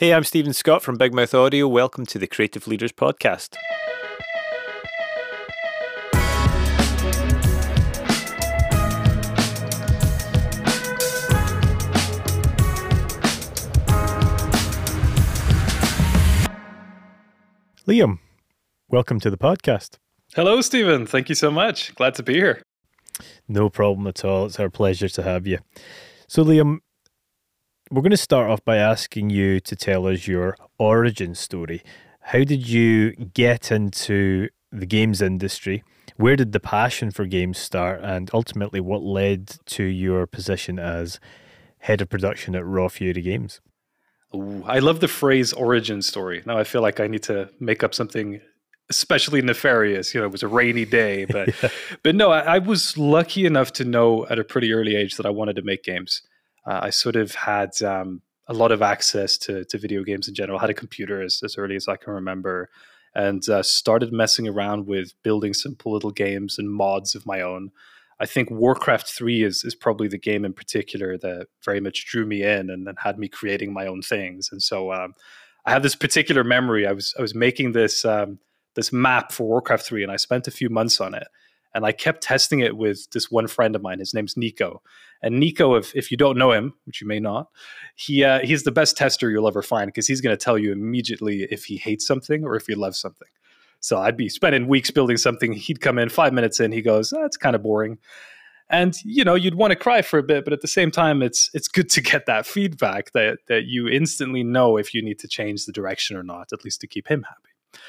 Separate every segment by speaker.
Speaker 1: Hey, I'm Stephen Scott from Bigmouth Audio. Welcome to the Creative Leaders Podcast. Liam, welcome to the podcast.
Speaker 2: Hello, Stephen. Thank you so much. Glad to be here.
Speaker 1: No problem at all. It's our pleasure to have you. So, Liam, we're going to start off by asking you to tell us your origin story. How did you get into the games industry? Where did the passion for games start? And ultimately, what led to your position as head of production at Raw Fury Games?
Speaker 2: Ooh, I love the phrase origin story. Now I feel like I need to make up something especially nefarious. You know, it was a rainy day, but yeah. but no, I, I, was lucky enough to know at a pretty early age that I wanted to make games. Uh, I sort of had um, a lot of access to to video games in general. I had a computer as, as early as I can remember, and uh, started messing around with building simple little games and mods of my own. I think Warcraft 3 is, is probably the game in particular that very much drew me in and then had me creating my own things. And so um, I have this particular memory. I was I was making this um, this map for Warcraft 3 and I spent a few months on it. And I kept testing it with this one friend of mine. His name's Nico. And Nico, if, if you don't know him, which you may not, he uh, he's the best tester you'll ever find because he's going to tell you immediately if he hates something or if he loves something. So I'd be spending weeks building something. He'd come in five minutes in. He goes, "That's kind of boring." And you know, you'd want to cry for a bit, but at the same time, it's it's good to get that feedback that that you instantly know if you need to change the direction or not, at least to keep him happy.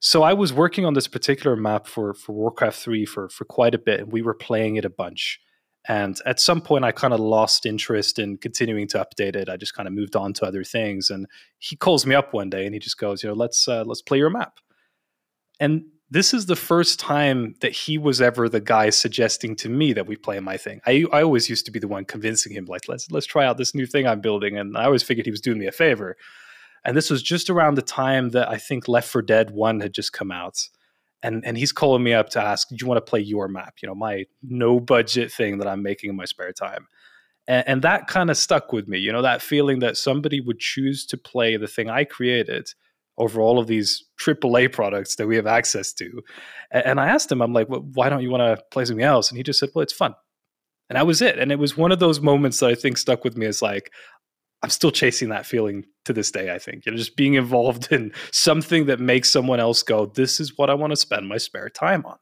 Speaker 2: So I was working on this particular map for for Warcraft 3 for for quite a bit and we were playing it a bunch. And at some point I kind of lost interest in continuing to update it. I just kind of moved on to other things and he calls me up one day and he just goes, you know, let's uh, let's play your map. And this is the first time that he was ever the guy suggesting to me that we play my thing. I, I always used to be the one convincing him, like, let's let's try out this new thing I'm building. And I always figured he was doing me a favor. And this was just around the time that I think Left 4 Dead 1 had just come out. And, and he's calling me up to ask, do you want to play your map? You know, my no budget thing that I'm making in my spare time. And, and that kind of stuck with me, you know, that feeling that somebody would choose to play the thing I created over all of these AAA products that we have access to. And, and I asked him, I'm like, well, why don't you want to play something else? And he just said, well, it's fun. And that was it. And it was one of those moments that I think stuck with me as like, I'm still chasing that feeling to this day. I think you know, just being involved in something that makes someone else go, "This is what I want to spend my spare time on."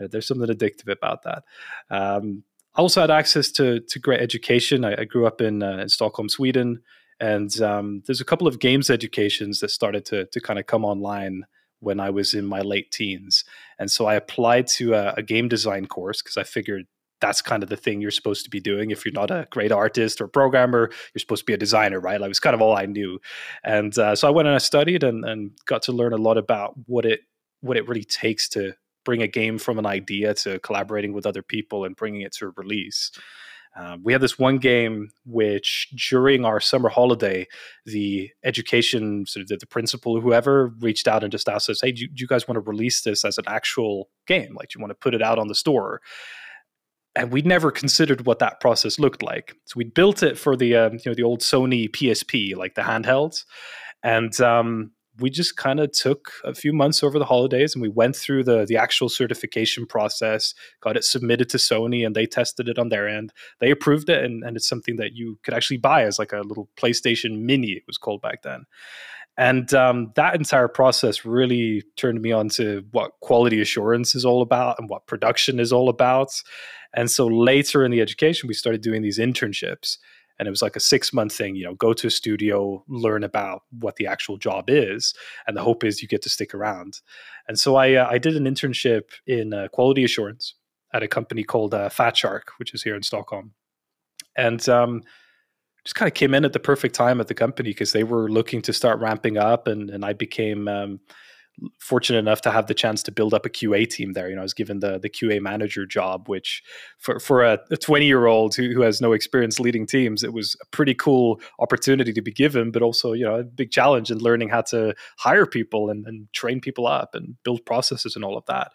Speaker 2: Uh, there's something addictive about that. Um, I also had access to to great education. I, I grew up in, uh, in Stockholm, Sweden, and um, there's a couple of games educations that started to to kind of come online when I was in my late teens. And so I applied to a, a game design course because I figured that's kind of the thing you're supposed to be doing. If you're not a great artist or programmer, you're supposed to be a designer, right? Like was kind of all I knew. And uh, so I went and I studied and, and got to learn a lot about what it what it really takes to bring a game from an idea to collaborating with other people and bringing it to a release. Um, we had this one game which, during our summer holiday, the education sort of the, the principal whoever reached out and just asked us, "Hey, do do you guys want to release this as an actual game? Like, do you want to put it out on the store?" And we'd never considered what that process looked like. So we built it for the um, you know the old Sony PSP, like the handhelds, and um, we just kind of took a few months over the holidays and we went through the the actual certification process, got it submitted to Sony, and they tested it on their end. They approved it, and, and it's something that you could actually buy as like a little PlayStation Mini. It was called back then. And um, that entire process really turned me on to what quality assurance is all about and what production is all about. And so later in the education, we started doing these internships. And it was like a six month thing, you know, go to a studio, learn about what the actual job is. And the hope is you get to stick around. And so I, uh, I did an internship in uh, quality assurance at a company called uh, Fatshark, which is here in Stockholm. And um, just kind of came in at the perfect time at the company because they were looking to start ramping up. And, and I became, um, fortunate enough to have the chance to build up a QA team there. You know, I was given the the QA manager job, which for for a 20 year old who, who has no experience leading teams, it was a pretty cool opportunity to be given, but also you know a big challenge in learning how to hire people and, and train people up and build processes and all of that.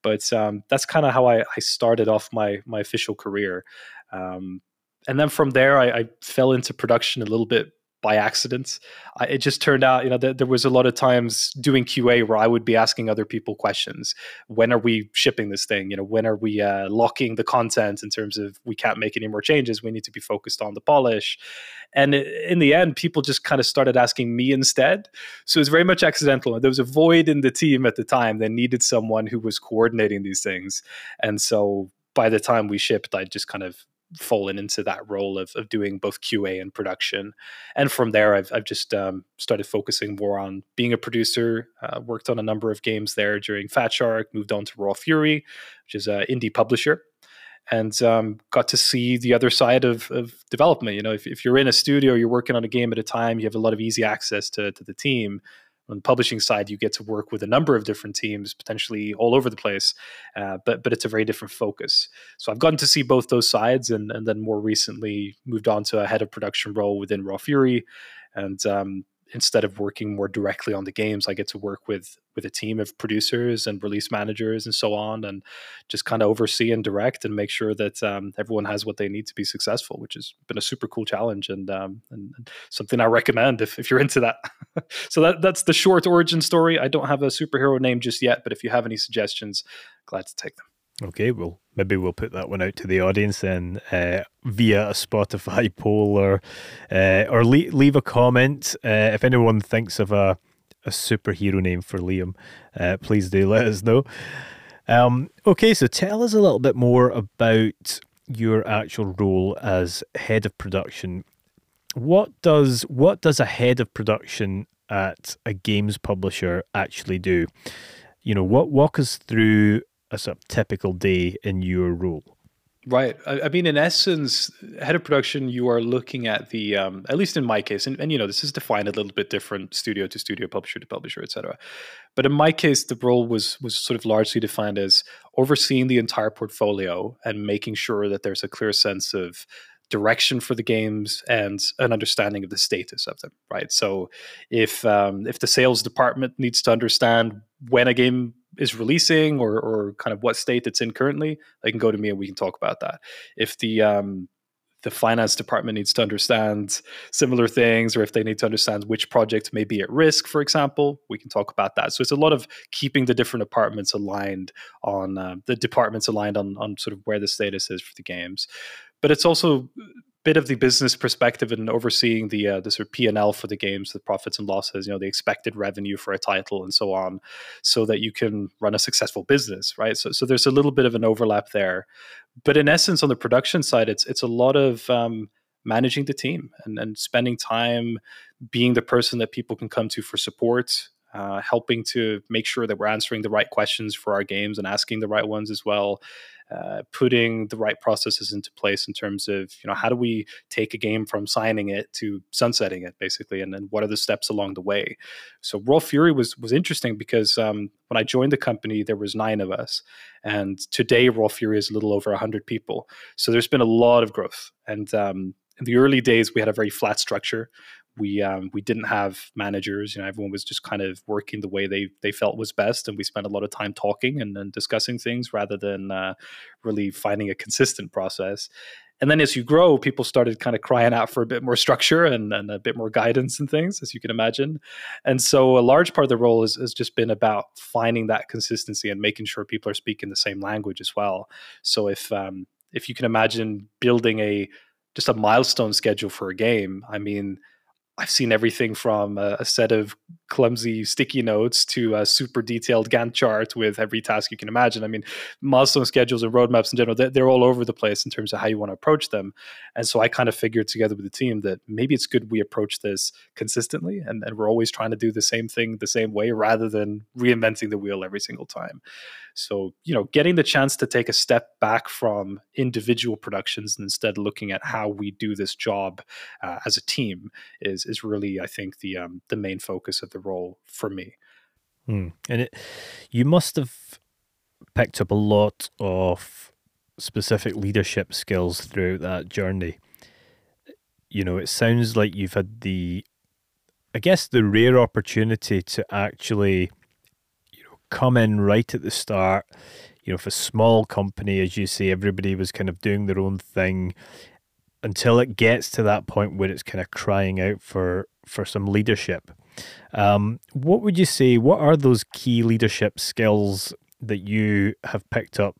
Speaker 2: But um, that's kind of how I, I started off my my official career. Um, and then from there, I, I fell into production a little bit by accident. I, it just turned out, you know, that there was a lot of times doing QA where I would be asking other people questions. When are we shipping this thing? You know, when are we uh, locking the content in terms of we can't make any more changes? We need to be focused on the polish. And in the end, people just kind of started asking me instead. So it was very much accidental. There was a void in the team at the time that needed someone who was coordinating these things. And so by the time we shipped, I just kind of fallen into that role of, of doing both QA and production. And from there, I've, I've just um, started focusing more on being a producer, uh, worked on a number of games there during Fatshark, moved on to Raw Fury, which is an indie publisher. And um, got to see the other side of, of development. You know, if, if you're in a studio, you're working on a game at a time, you have a lot of easy access to, to the team on the publishing side, you get to work with a number of different teams, potentially all over the place, uh, but but it's a very different focus. So I've gotten to see both those sides, and and then more recently moved on to a head of production role within Raw Fury, and um, instead of working more directly on the games, I get to work with with a team of producers and release managers and so on, and just kind of oversee and direct and make sure that um, everyone has what they need to be successful, which has been a super cool challenge and um, and something I recommend if, if you're into that. so that that's the short origin story. I don't have a superhero name just yet, but if you have any suggestions, glad to take them.
Speaker 1: Okay, well, maybe we'll put that one out to the audience then uh, via a Spotify poll or uh, or le- leave a comment uh, if anyone thinks of a a superhero name for Liam. Uh, please do let us know. Um, okay, so tell us a little bit more about your actual role as head of production. What does what does a head of production at a games publisher actually do? You know, what walk us through a sort of typical day in your role?
Speaker 2: Right. I, I, mean, in essence, head of production, you are looking at the, um, at least in my case, and, and, you know, this is defined a little bit different, studio to studio, publisher to publisher, etc. But in my case, the role was was sort of largely defined as overseeing the entire portfolio and making sure that there's a clear sense of direction for the games and an understanding of the status of them right so if um, if the sales department needs to understand when a game is releasing or, or kind of what state it's in currently they can go to me and we can talk about that. If the um, the finance department needs to understand similar things or if they need to understand which project may be at risk for example we can talk about that. So it's a lot of keeping the different departments aligned on uh, the departments aligned on, on sort of where the status is for the games. But it's also bit of the business perspective and overseeing the uh, the sort of P and L for the games, the profits and losses, you know, the expected revenue for a title and so on, so that you can run a successful business, right? So so there's a little bit of an overlap there, but in essence, on the production side, it's it's a lot of um, managing the team and, and spending time being the person that people can come to for support uh, helping to make sure that we're answering the right questions for our games and asking the right ones as well, uh, putting the right processes into place in terms of you know how do we take a game from signing it to sunsetting it basically and then what are the steps along the way? So raw fury was was interesting because um, when i joined the company there was nine of us and today raw fury is a little over 100 people. So there's been a lot of growth and um, in the early days we had a very flat structure we um, we didn't have managers. You know, everyone was just kind of working the way they they felt was best, and we spent a lot of time talking and, and discussing things rather than uh, really finding a consistent process. And then as you grow, people started kind of crying out for a bit more structure and, and a bit more guidance and things, as you can imagine. And so a large part of the role is, has just been about finding that consistency and making sure people are speaking the same language as well. So if um, if you can imagine building a just a milestone schedule for a game, I mean, I've seen everything from a, a, set of clumsy sticky notes to a super detailed Gantt chart with every task you can imagine. I mean, milestone schedules and roadmaps in general, they're, they're all over the place in terms of how you want to approach them. And so I kind of figured together with the team that maybe it's good we approach this consistently and, and we're always trying to do the same thing the same way rather than reinventing the wheel every single time. So, you know, getting the chance to take a step back from individual productions and instead looking at how we do this job uh, as a team is is really, I think, the um, the main focus of the role for me.
Speaker 1: Hmm. And it, you must have picked up a lot of specific leadership skills throughout that journey. You know, it sounds like you've had the, I guess, the rare opportunity to actually come in right at the start. You know, for a small company, as you say, everybody was kind of doing their own thing. until it gets to that point where it's kind of crying out for for some leadership. Um, what would you say? What are those key leadership skills that you have picked up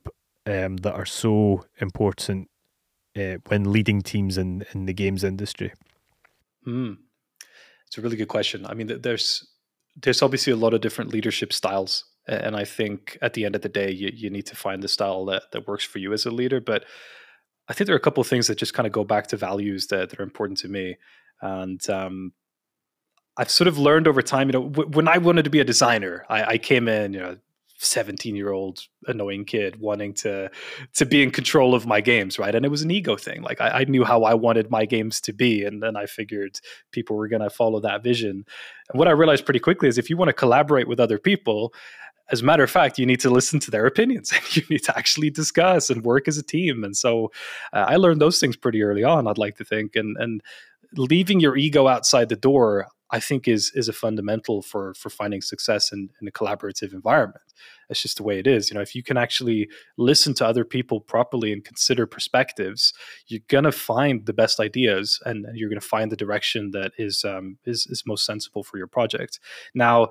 Speaker 1: um, that are so important uh, when leading teams in in the games industry?
Speaker 2: Hmm. It's a really good question. I mean, there's there's obviously a lot of different leadership styles, and I think at the end of the day, you, you need to find the style that that works for you as a leader. But I think there are a couple of things that just kind of go back to values that, that are important to me, and um, I've sort of learned over time. You know, w- when I wanted to be a designer, I, I came in, you know, 17 year old annoying kid wanting to to be in control of my games right and it was an ego thing like I, I knew how i wanted my games to be and then i figured people were going to follow that vision and what i realized pretty quickly is if you want to collaborate with other people as a matter of fact, you need to listen to their opinions and you need to actually discuss and work as a team. And so uh, I learned those things pretty early on, I'd like to think. And, and leaving your ego outside the door, I think is is a fundamental for for finding success in, in a collaborative environment. It's just the way it is. You know, if you can actually listen to other people properly and consider perspectives, you're gonna find the best ideas and you're gonna find the direction that is um, is is most sensible for your project. Now,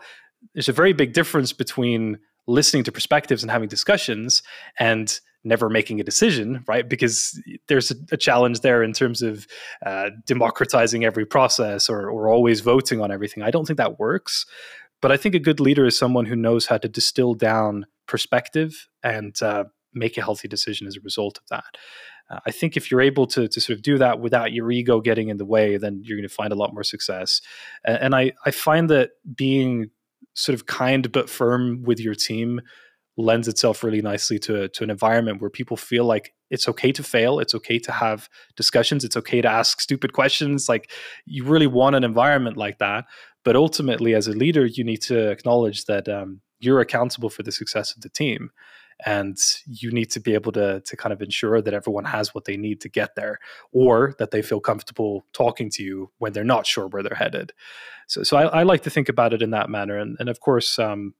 Speaker 2: there's a very big difference between listening to perspectives and having discussions and never making a decision, right? Because there's a, a challenge there in terms of uh, democratizing every process or, or always voting on everything. I don't think that works. But I think a good leader is someone who knows how to distill down perspective and uh, make a healthy decision as a result of that. Uh, I think if you're able to, to sort of do that without your ego getting in the way, then you're going to find a lot more success. And, and I, I find that being sort of kind but firm with your team lends itself really nicely to, to an environment where people feel like it's okay to fail it's okay to have discussions it's okay to ask stupid questions like you really want an environment like that. But ultimately as a leader you need to acknowledge that um, you're accountable for the success of the team and you need to be able to, to kind of ensure that everyone has what they need to get there or that they feel comfortable talking to you when they're not sure where they're headed so, so I, I like to think about it in that manner and, and of course um,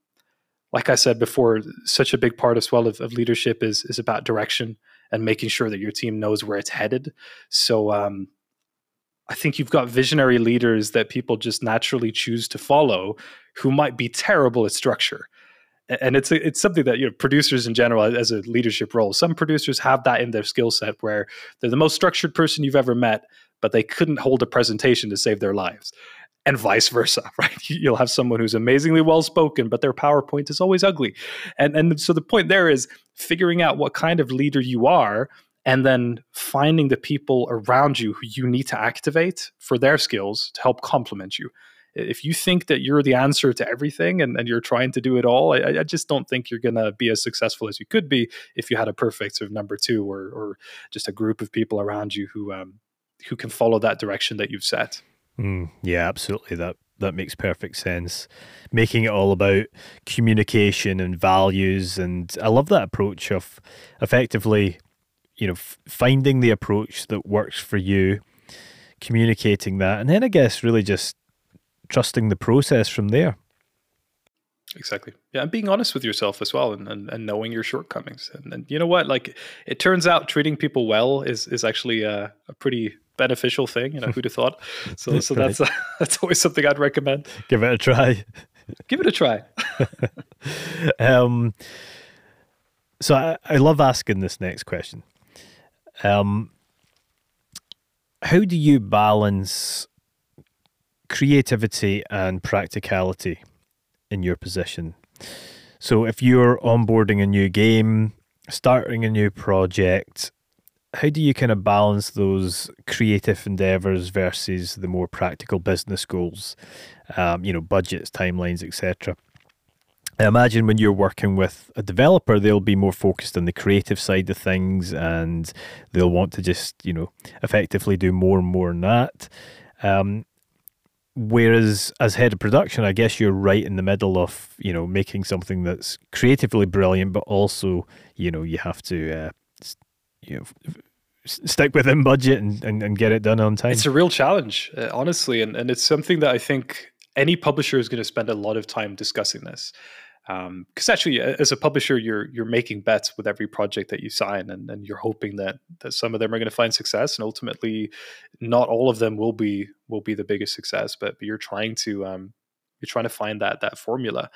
Speaker 2: like I said before, such a big part as well of, of leadership is is about direction and making sure that your team knows where it's headed. So um, I think you've got visionary leaders that people just naturally choose to follow, who might be terrible at structure. And it's it's something that you know producers in general as a leadership role. Some producers have that in their skill set where they're the most structured person you've ever met, but they couldn't hold a presentation to save their lives and vice versa, right? You'll have someone who's amazingly well spoken, but their PowerPoint is always ugly. And and so the point there is figuring out what kind of leader you are and then finding the people around you who you need to activate for their skills to help complement you. If you think that you're the answer to everything and, and you're trying to do it all, I, I just don't think you're going to be as successful as you could be if you had a perfect sort of number two or, or just a group of people around you who um, who can follow that direction that you've set.
Speaker 1: Mm, yeah, absolutely. That that makes perfect sense. Making it all about communication and values, and I love that approach of effectively, you know, f- finding the approach that works for you, communicating that, and then I guess really just trusting the process from there.
Speaker 2: Exactly. Yeah, and being honest with yourself as well, and, and, and knowing your shortcomings. And, and you know what? Like, it turns out treating people well is is actually a, a pretty beneficial thing. You know, who'd have thought? So, so that's uh, that's always something I'd recommend.
Speaker 1: Give it a try.
Speaker 2: Give it a try.
Speaker 1: um, so I, I love asking this next question. Um, how do you balance creativity and practicality in your position? So if you're onboarding a new game, starting a new project, how do you kind of balance those creative endeavors versus the more practical business goals um, you know budgets timelines etc I imagine when you're working with a developer, they'll be more focused on the creative side of things and they'll want to just, you know, effectively do more and more on that. Um, whereas as head of production, I guess you're right in the middle of, you know, making something that's creatively brilliant, but also, you know, you have to uh, you know, stick within budget and, and, and, get it done on time.
Speaker 2: It's a real challenge, uh, honestly, and, and it's something that I think any publisher is going to spend a lot of time discussing this. Because um, actually as a publisher you're you're making bets with every project that you sign and, and you're hoping that that some of them are going to find success and ultimately not all of them will be will be the biggest success but, but you're trying to um, you're trying to find that that formula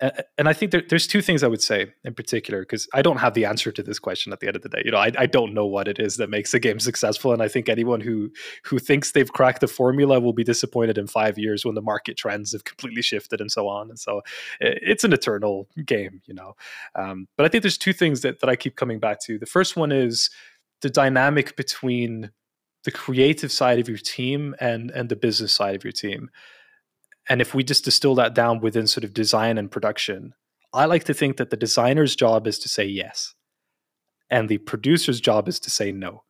Speaker 2: and I think there, there's two things I would say in particular because I don't have the answer to this question at the end of the day. You know, I, I don't know what it is that makes a game successful, and I think anyone who who thinks they've cracked the formula will be disappointed in five years when the market trends have completely shifted and so on. And so it's an eternal game, you know. Um, but I think there's two things that that I keep coming back to. The first one is the dynamic between the creative side of your team and and the business side of your team and if we just distill that down within sort of design and production, I like to think that the designer's job is to say yes, and the producer's job is to say no.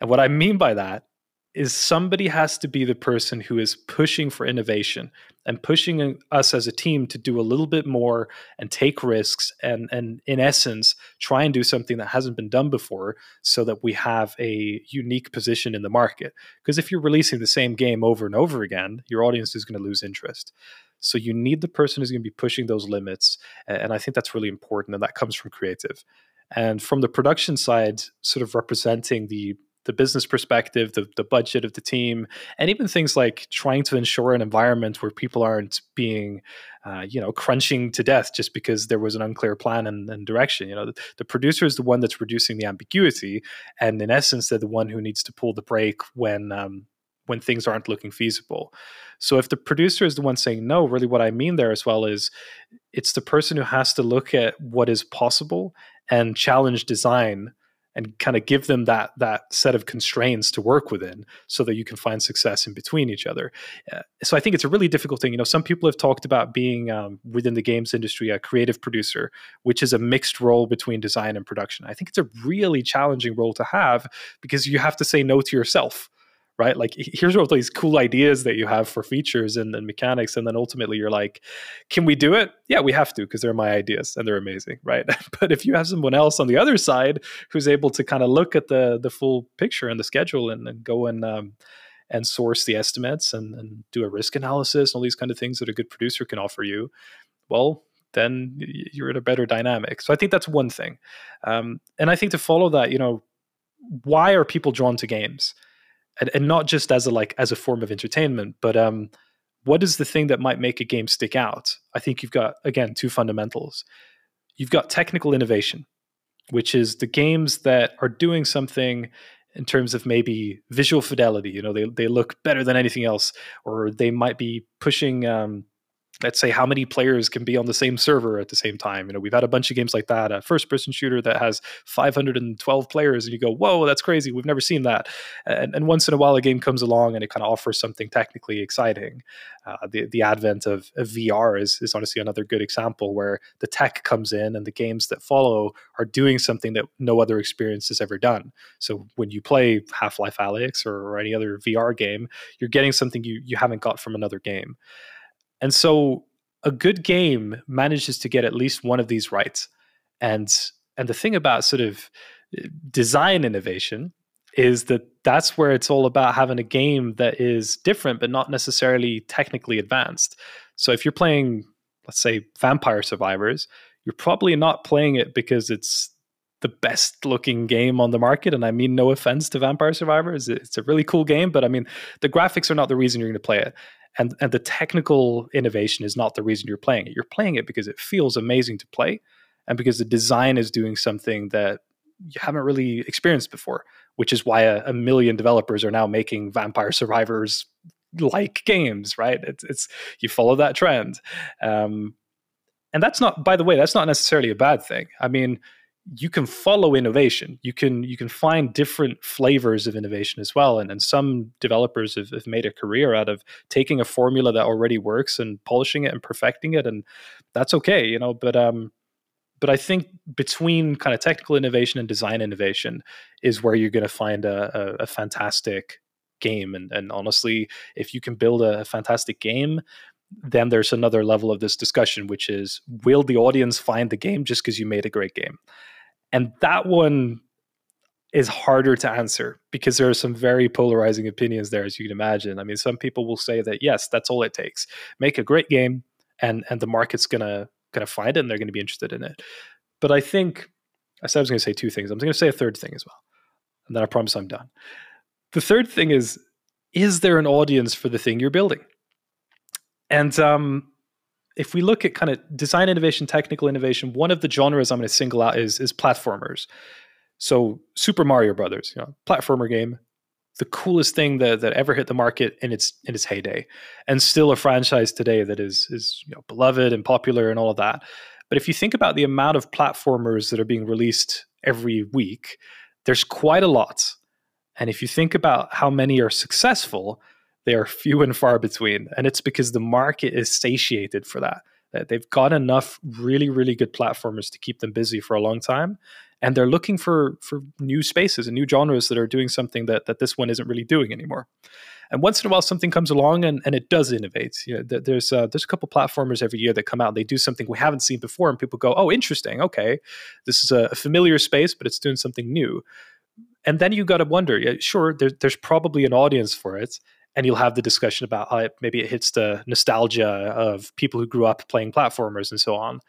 Speaker 2: And what I mean by that is somebody has to be the person who is pushing for innovation and pushing us as a team to do a little bit more and take risks and and in essence try and do something that hasn't been done before so that we have a unique position in the market. Because if you're releasing the same game over and over again your audience is going to lose interest. So you need the person who's going to be pushing those limits and i think that's really important and that comes from creative. And from the production side sort of representing the the business perspective, the, the budget of the team, and even things like trying to ensure an environment where people aren't being, uh, you know, crunching to death just because there was an unclear plan and, and direction. You know, the, the, producer is the one that's reducing the ambiguity, and in essence, they're the one who needs to pull the brake when um, when things aren't looking feasible. So if the producer is the one saying no, really what I mean there as well is it's the person who has to look at what is possible and challenge design and kind of give them that that set of constraints to work within so that you can find success in between each other. Uh, so i think it's a really difficult thing. You know some people have talked about being um, within the games industry a creative producer which is a mixed role between design and production. I think it's a really challenging role to have because you have to say no to yourself right? Like here's all these cool ideas that you have for features and, and mechanics, and then ultimately you're like, can we do it? Yeah, we have to because they're my ideas and they're amazing, right? but if you have someone else on the other side who's able to kind of look at the the full picture and the schedule and, and go and um, and source the estimates and, and do a risk analysis, and all these kind of things that a good producer can offer you, well, then you're in a better dynamic. So I think that's one thing. Um, and I think to follow that, you know, why are people drawn to games? And, and not just as a like as a form of entertainment, but um, what is the thing that might make a game stick out? I think you've got again two fundamentals. You've got technical innovation, which is the games that are doing something in terms of maybe visual fidelity. You know, they they look better than anything else, or they might be pushing um, let's say how many players can be on the same server at the same time. You know, we've had a bunch of games like that, a first person shooter that has 512 players, and you go, whoa, that's crazy. We've never seen that. And, and once in a while, a game comes along and it kind of offers something technically exciting. Uh, the, the advent of, of VR is, is honestly another good example where the tech comes in and the games that follow are doing something that no other experience has ever done. So when you play Half Life Alyx or, or any other VR game, you're getting something you, you haven't got from another game. And so a good game manages to get at least one of these rights. And and the thing about sort of uh, design innovation is that that's where it's all about having a game that is different but not necessarily technically advanced. So if you're playing let's say Vampire Survivors, you're probably not playing it because it's the best looking game on the market. And I mean, no offense to Vampire Survivors. It's a really cool game, but I mean, the graphics are not the reason you're going to play it and and the technical innovation is not the reason you're playing it. You're playing it because it feels amazing to play and because the design is doing something that you haven't really experienced before which is why a, a million developers are now making vampire survivors like games right? It's, it's you follow that trend. Um, and that's not by the way that's not necessarily a bad thing. I mean you can follow innovation. You can you can find different flavors of innovation as well. And, and some developers have, have made a career out of taking a formula that already works and polishing it and perfecting it. And that's okay, you know, but um but I think between kind of technical innovation and design innovation is where you're going to find a, a, a fantastic game. And, and honestly, if you can build a, a fantastic game, then there's another level of this discussion, which is will the audience find the game just because you made a great game? And that one is harder to answer because there are some very polarizing opinions there, as you can imagine. I mean, some people will say that yes, that's all it takes. Make a great game, and and the market's gonna gonna find it and they're to be interested in it. But I think I said I was to say two things. I'm to say a third thing as well. And then I promise I'm done. The third thing is is there an audience for the thing you're building? And um, if we look at kind of design innovation, technical innovation, one of the genres I'm going to single out is is platformers. So Super Mario Brothers, you know, platformer game, the coolest thing that, that ever hit the market in its in its heyday, and still a franchise today that is is you know, beloved and popular and all of that. But if you think about the amount of platformers that are being released every week, there's quite a lot. And if you think about how many are successful, they are few and far between. And it's because the market is satiated for that. They've got enough really, really good platformers to keep them busy for a long time. And they're looking for for new spaces and new genres that are doing something that that this one isn't really doing anymore. And once in a while, something comes along and, and it does innovate. You know, there's uh, there's a couple platformers every year that come out. And they do something we haven't seen before, and people go, "Oh, interesting. Okay, this is a familiar space, but it's doing something new." And then you got to wonder, yeah, sure, there, there's probably an audience for it, and you'll have the discussion about how it, maybe it hits the nostalgia of people who grew up playing platformers and so on.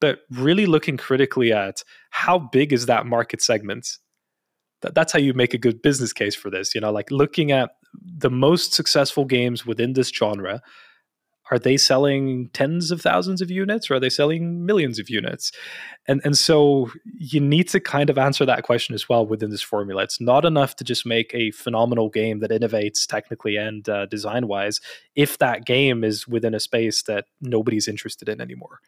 Speaker 2: But really looking critically at how big is that market segment that, that's how you make a good business case for this you know like looking at the most successful games within this genre are they selling tens of thousands of units or are they selling millions of units? And and so you need to kind of answer that question as well within this formula. It's not enough to just make a phenomenal game that innovates technically and uh, design wise if that game is within a space that nobody's interested in anymore.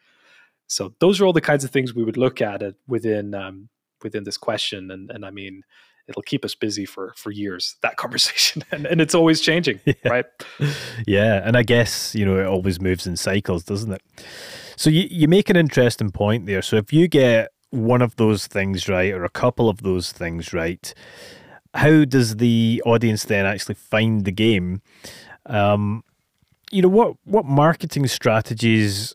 Speaker 2: So those are all the kinds of things we would look at it within um, within this question. And and i mean it'll keep us busy for for years that conversation. And, and it's always changing
Speaker 1: yeah.
Speaker 2: right?
Speaker 1: Yeah and i guess you know it always moves in cycles doesn't it? So you, you make an interesting point there. So if you get one of those things right or a couple of those things right how does the audience then actually find the game? Um you know what what marketing strategies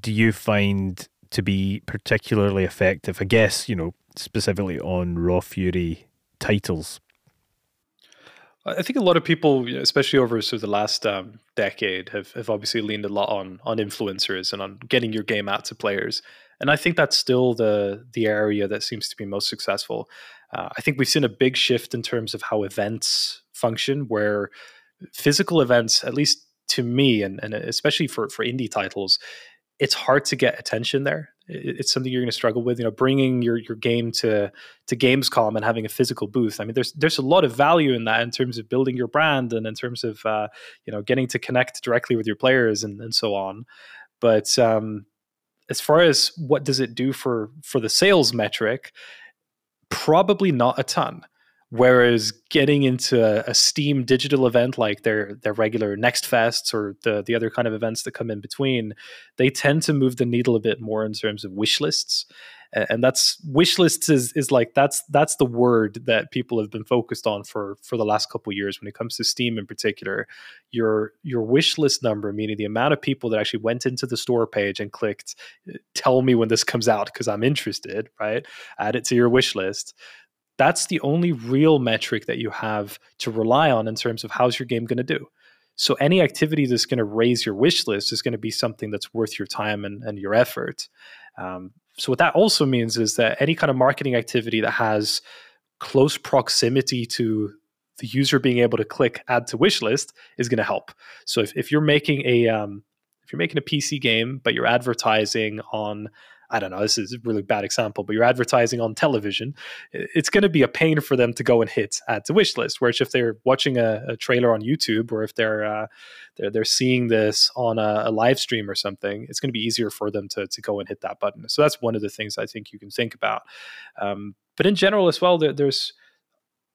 Speaker 1: do you find to be particularly effective? I guess you know specifically on raw fury titles?
Speaker 2: I think a lot of people, especially over sort of the last um, decade, have, have obviously leaned a lot on on influencers and on getting your game out to players. And I think that's still the the area that seems to be most successful. Uh, I think we've seen a big shift in terms of how events function, where physical events, at least to me, and, and especially for for indie titles, it's hard to get attention there it's something you're going to struggle with. You know, bringing your your game to to Gamescom and having a physical booth. I mean, there's there's a lot of value in that in terms of building your brand and in terms of uh, you know getting to connect directly with your players and and so on. But um, as far as what does it do for for the sales metric, probably not a ton. Whereas getting into a, Steam digital event like their their regular Next Fests or the the other kind of events that come in between, they tend to move the needle a bit more in terms of wish lists. And that's wish lists is is like that's that's the word that people have been focused on for for the last couple years when it comes to Steam in particular. Your your wish list number, meaning the amount of people that actually went into the store page and clicked, tell me when this comes out because I'm interested, right? Add it to your wish list that's the only real metric that you have to rely on in terms of how's your game going to do. So any activity that's going to raise your wish list is going to be something that's worth your time and, and your effort. Um, so what that also means is that any kind of marketing activity that has close proximity to the user being able to click add to wish list is going to help. So if, if you're making a um, if you're making a PC game, but you're advertising on I don't know, this is a really bad example, but you're advertising on television, it's going to be a pain for them to go and hit add to wish list. Whereas if they're watching a, a trailer on YouTube or if they're, uh, they're, they're seeing this on a, a live stream or something, it's going to be easier for them to, to go and hit that button. So that's one of the things I think you can think about. Um, but in general as well, there, there's,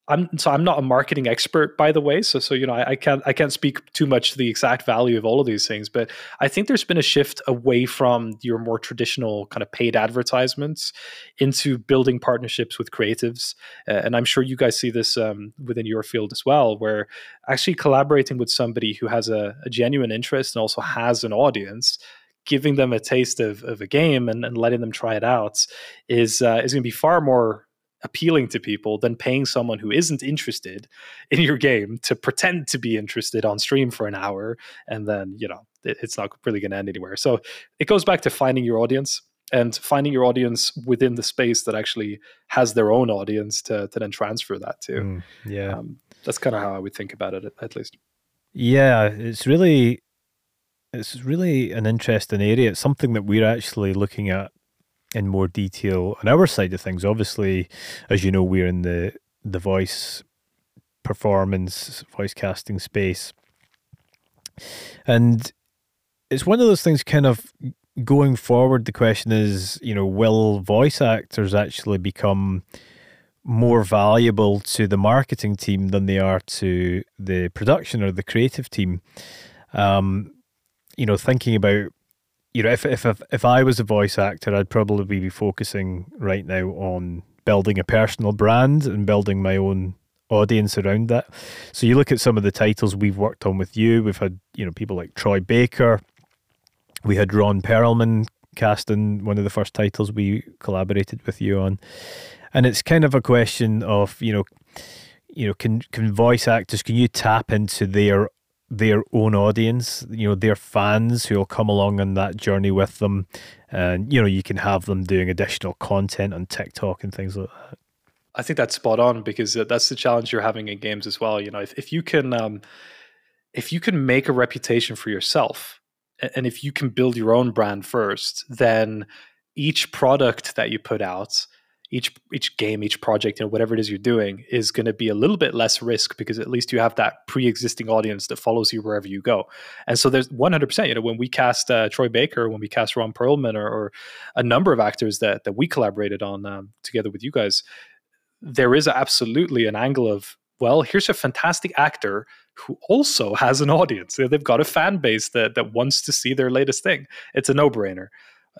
Speaker 2: I'm so I'm not a marketing expert, by the way. So so you know I, I, can't I can't speak too much to the exact value of all of these things, but I think there's been a shift away from your more traditional kind of paid advertisements into building partnerships with creatives, uh, and I'm sure you guys see this um, within your field as well, where actually collaborating with somebody who has a, a genuine interest and also has an audience giving them a taste of, of a game and, and letting them try it out is uh, is going to be far more appealing to people than paying someone who isn't interested in your game to pretend to be interested on stream for an hour and then you know it, it's not really going to end anywhere. So it goes back to finding your audience and finding your audience within the space that actually has their own audience to, to then transfer that to. Mm,
Speaker 1: yeah. Um,
Speaker 2: that's kind of how I would think about it, at least.
Speaker 1: Yeah, it's really, it's really an interesting area. It's something that we're actually looking at in more detail on our side of things. Obviously, as you know, we're in the the voice performance, voice casting space, and it's one of those things. Kind of going forward, the question is, you know, will voice actors actually become more valuable to the marketing team than they are to the production or the creative team? Um, you know, thinking about you know, if if if I was a voice actor, I'd probably be focusing right now on building a personal brand and building my own audience around that. So you look at some of the titles we've worked on with you. We've had you know people like Troy Baker. We had Ron Perlman casting one of the first titles we collaborated with you on, and it's kind of a question of you know, you know, can can voice actors can you tap into their their own audience, you know, their fans who will come along on that journey with them. And, you know, you can have them doing additional content on TikTok and things like that.
Speaker 2: I think that's spot on because that's the challenge you're having in games as well. You know, if, if you can, um, if you can make a reputation for yourself and if you can build your own brand first, then each product that you put out each each game, each project, you know, whatever it is you're doing, is going to be a little bit less risk because at least you have that pre-existing audience that follows you wherever you go. And so there's 100%. You know, when we cast uh, Troy Baker, when we cast Ron Perlman, or, or, a number of actors that that we collaborated on um, together with you guys, there is absolutely an angle of well, here's a fantastic actor who also has an audience. They've got a fan base that that wants to see their latest thing. It's a no-brainer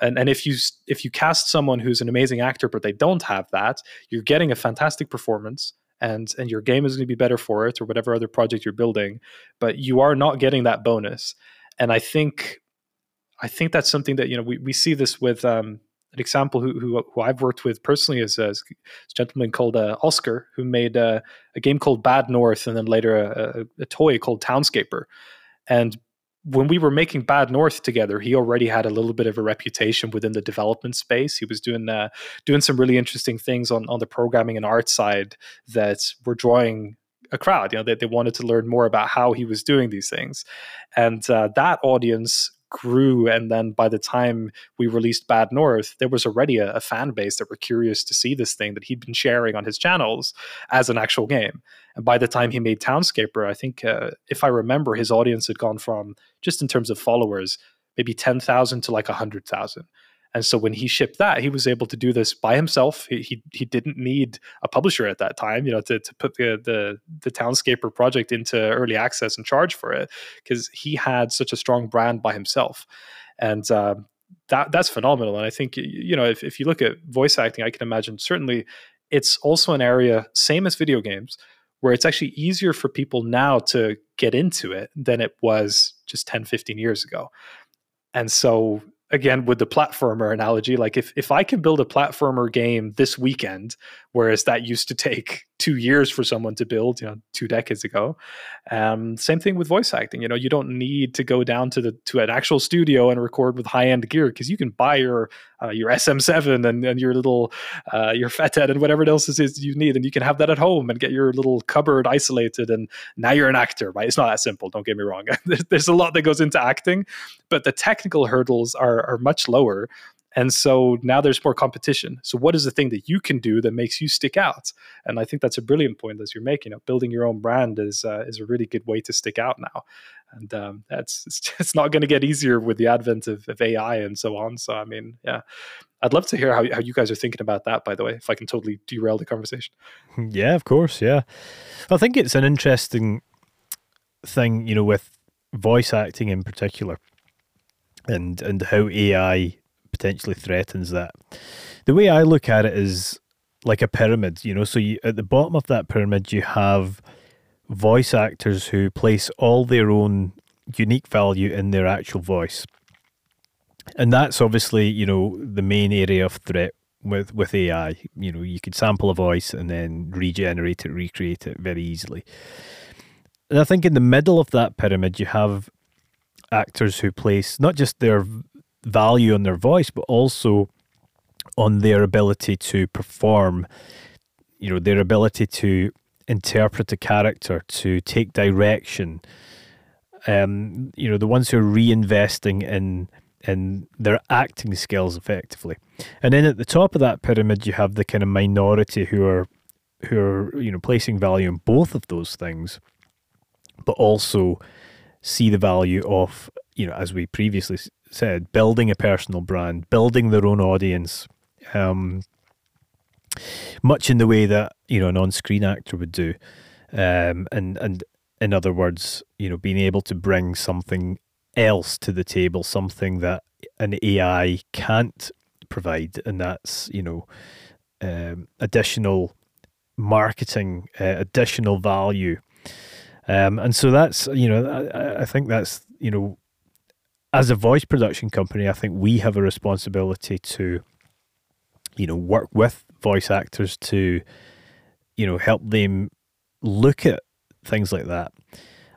Speaker 2: and and if you if you cast someone who's an amazing actor but they don't have that you're getting a fantastic performance and and your game is going to be better for it or whatever other project you're building but you are not getting that bonus and i think i think that's something that you know we, we see this with um, an example who, who, who I've worked with personally is, uh, is a gentleman called uh, Oskar who made uh, a game called Bad North and then later a, a, a toy called Townscaper. And when we were making Bad North together, he already had a little bit of a reputation within the development space. He was doing uh, doing some really interesting things on on the programming and art side that were drawing a crowd. You know, they, they wanted to learn more about how he was doing these things, and uh, that audience grew. And then by the time we released Bad North, there was already a, a, fan base that were curious to see this thing that he'd been sharing on his channels as an actual game. And by the time he made Townscaper, I think, uh, if I remember, his audience had gone from just in terms of followers, maybe 10,000 to like 100,000. And so when he shipped that, he was able to do this by himself. He he, he didn't need a publisher at that time, you know, to, to put the, the the Townscaper project into early access and charge for it because he had such a strong brand by himself. And uh, that that's phenomenal. And I think you know if, if you look at voice acting, I can imagine certainly it's also an area same as video games where it's actually easier for people now to get into it than it was just 10 15 years ago. And so again with the platformer analogy like if if i can build a platformer game this weekend whereas that used to take two years for someone to build you know two decades ago. Um, same thing with voice acting you know you don't need to go down to the to an actual studio and record with high end gear because you can buy your uh, your sm7 and, and your little uh, your fethead and whatever else it is you need and you can have that at home and get your little cupboard isolated and now you're an actor right? It's not that simple don't get me wrong. There's a lot that goes into acting but the technical hurdles are are much lower and so now there's more competition. So what is the thing that you can do that makes you stick out? And I think that's a brilliant point as you're making. You know, building your own brand is uh, is a really good way to stick out now. And um, that's it's, it's not going to get easier with the advent of, of AI and so on. So I mean, yeah, I'd love to hear how, how you guys are thinking about that, by the way, if I can totally derail the conversation.
Speaker 1: Yeah, of course. Yeah. I think it's an interesting thing, you know, with voice acting in particular and, and how AI potentially threatens that. The way I look at it is like a pyramid, you know. So you, at the bottom of that pyramid, you have voice actors who place all their own unique value in their actual voice. And that's obviously, you know, the main area of threat with, with AI. You know, you could sample a voice and then regenerate it, recreate it very easily. And I think in the middle of that pyramid, you have actors who place not just their value on their voice, but also on their ability to perform, you know, their ability to interpret a character, to take direction. Um, you know, the ones who are reinvesting in in their acting skills effectively. And then at the top of that pyramid you have the kind of minority who are who are, you know, placing value in both of those things, but also see the value of, you know, as we previously said, building a personal brand, building their own audience, um, much in the way that you know an on-screen actor would do, um, and and in other words, you know, being able to bring something else to the table, something that an AI can't provide, and that's you know um, additional marketing, uh, additional value, um, and so that's you know I, I think that's you know as a voice production company, I think we have a responsibility to you know work with voice actors to you know help them look at things like that.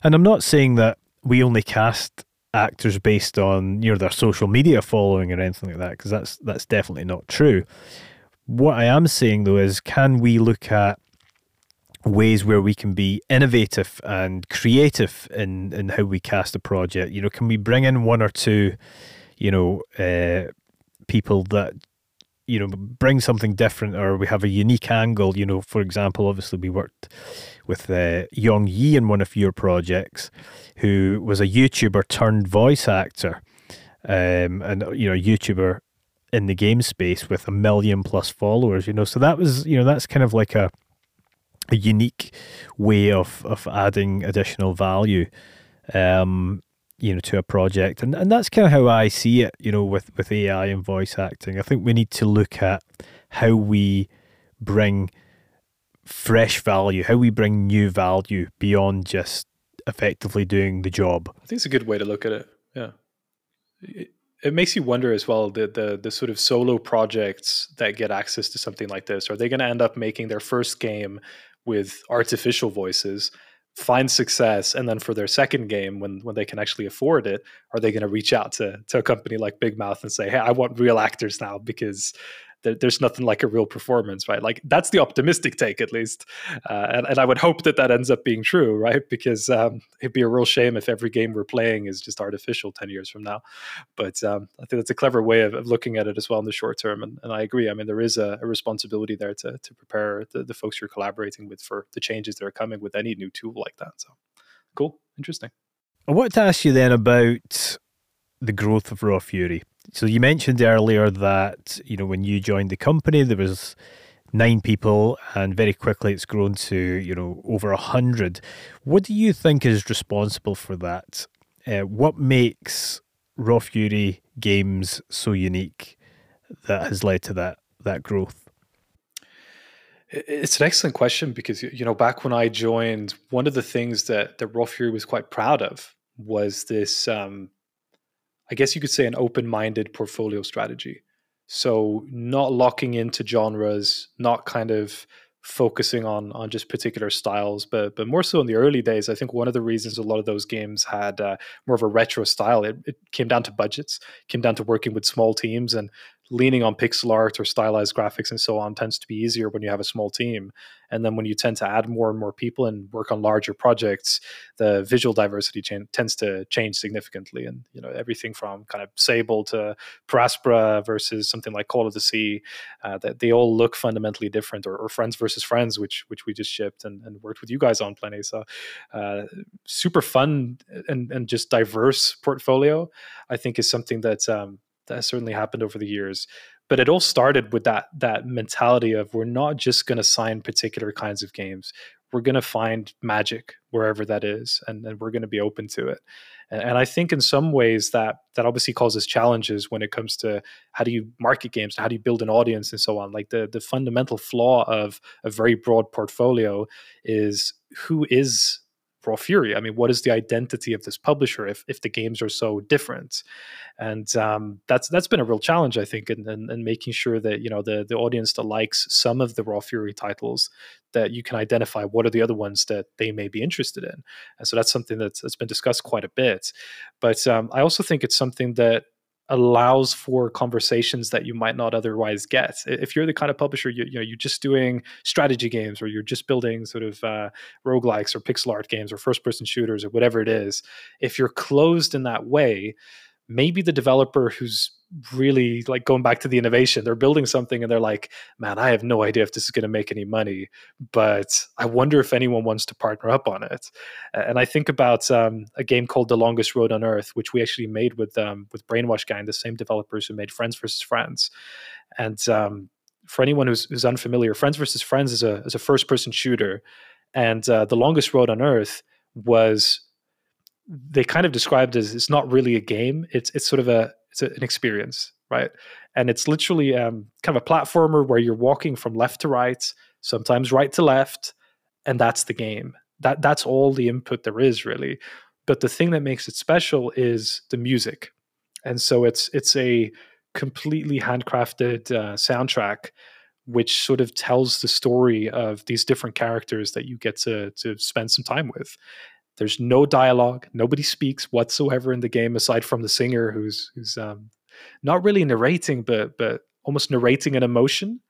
Speaker 1: And i'm not saying that we only cast actors based on you know their social media following or anything like that because that's that's definitely not true. What i am saying though is can we look at ways where we can be innovative and creative in in how we cast a project. You know can we bring in one or two you know uh, people that you know bring something different or we have a unique angle? You know for example obviously we worked with uh, Yong Yi in one of your projects who was a YouTuber turned voice actor. Um, and you know YouTuber in the game space with a million plus followers you know so that was you know that's kind of like a a unique way of of adding additional value um you know to a project. And and that's kind of how I see it you know with with AI and voice acting. I think we need to look at how we bring fresh value how we bring new value beyond just effectively doing the job.
Speaker 2: I think it's a good way to look at it yeah. It, it makes you wonder as well the, the the sort of solo projects that get access to something like this. Are they going to end up making their first game with artificial voices find success and then for their second game when when they can actually afford it are they going to reach out to to a company like Bigmouth and say hey i want real actors now because there, there's nothing like a real performance, right? Like that's the optimistic take, at least. Uh, and, and I would hope that that ends up being true, right? Because um, it'd be a real shame if every game we're playing is just artificial 10 years from now. But um, I think that's a clever way of, of, looking at it as well in the short term. And, and I agree. I mean, there is a, a responsibility there to, to prepare the, the folks you're collaborating with for the changes that are coming with any new tool like that. So cool, interesting.
Speaker 1: I want to ask you then about the growth of Raw Fury. So you mentioned earlier that you know when you joined the company there was nine people, and very quickly it's grown to you know over a hundred. What do you think is responsible for that? Uh, what makes Raw Fury games so unique that has led to that that growth?
Speaker 2: It's an excellent question because you know back when I joined, one of the things that that Raw Fury was quite proud of was this um, I guess you could say, an open minded portfolio strategy. So, not locking into genres, not kind of focusing on on just particular styles, but but more so in the early days. I think one of the reasons a lot of those games had uh, more of a retro style, it, it came down to budgets, came down to working with small teams, and leaning on pixel art or stylized graphics and so on tends to be easier when you have a small team. And then when you tend to add more and more people and work on larger projects, the visual diversity tends to change significantly. And you know everything from kind of Sable to Paraspora versus something like Call of the Sea, uh, that they all look fundamentally different. Or, or, Friends versus Friends, which which we just shipped and, and worked with you guys on plenty. So uh, super fun and and just diverse portfolio. I think is something that um, that has certainly happened over the years but it all started with that that mentality of we're not just going to sign particular kinds of games. We're going to find magic wherever that is and, and we're going to be open to it. And, and, i think in some ways that that obviously causes challenges when it comes to how do you market games how do you build an audience and so on. Like the the fundamental flaw of a very broad portfolio is who is Raw Fury? I mean, what is the identity of this publisher if, if the games are so different? And um, that's that's been a real challenge, I think, in, in, in, making sure that you know the the audience that likes some of the Raw Fury titles that you can identify what are the other ones that they may be interested in. And so that's something that's, that's been discussed quite a bit. But um, I also think it's something that allows for conversations that you might not otherwise get. If you're the kind of publisher, you, you know, you're just doing strategy games or you're just building sort of uh, roguelikes or pixel art games or first person shooters or whatever it is, if you're closed in that way, maybe the developer who's really like going back to the innovation they're building something and they're like man i have no idea if this is going to make any money but i wonder if anyone wants to partner up on it. And i think about um, a game called the longest road on earth which we actually made with um, with brainwash gang the same developers who made friends versus friends. And um, for anyone who's, who's, unfamiliar friends versus friends is a, is a first person shooter. And uh, the longest road on earth was they kind of described as it's not really a game. It's it's sort of a it's an experience, right? And it's literally um, kind of a platformer where you're walking from left to right, sometimes right to left, and that's the game. That that's all the input there is really. But the thing that makes it special is the music, and so it's it's a completely handcrafted uh, soundtrack which sort of tells the story of these different characters that you get to to spend some time with there's no dialogue. Nobody speaks whatsoever in the game aside from the singer, who's who's um, not really narrating, but but almost narrating an emotion.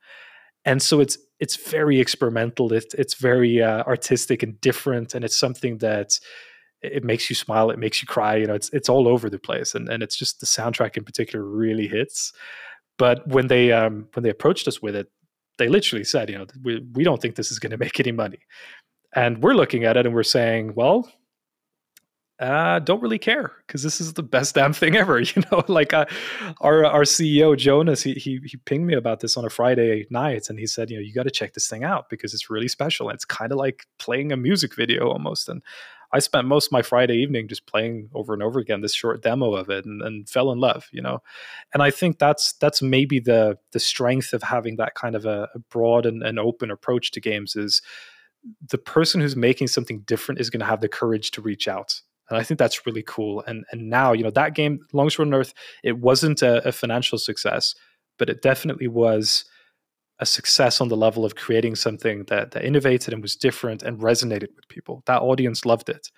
Speaker 2: And so it's it's very experimental. It's it's very uh, artistic and different, and it's something that it makes you smile, it makes you cry. You know, it's it's all over the place, and and it's just the soundtrack in particular really hits. But when they um, when they approached us with it, they literally said, you know, we we don't think this is going to make any money. And we're looking at it and we're saying, well, uh, don't really care because this is the best damn thing ever. You know, like uh, our our CEO Jonas, he, he he pinged me about this on a Friday night, and he said, you know, you got to check this thing out because it's really special. It's kind of like playing a music video almost. And I spent most of my Friday evening just playing over and over again this short demo of it, and, and fell in love. You know, and I think that's that's maybe the the strength of having that kind of a, a broad and, and open approach to games is the person who's making something different is going to have the courage to reach out and I think that's really cool. And and now you know that game, Longsword Earth, it wasn't a, a financial success, but it definitely was a success on the level of creating something that that innovated and was different and resonated with people. That audience loved it,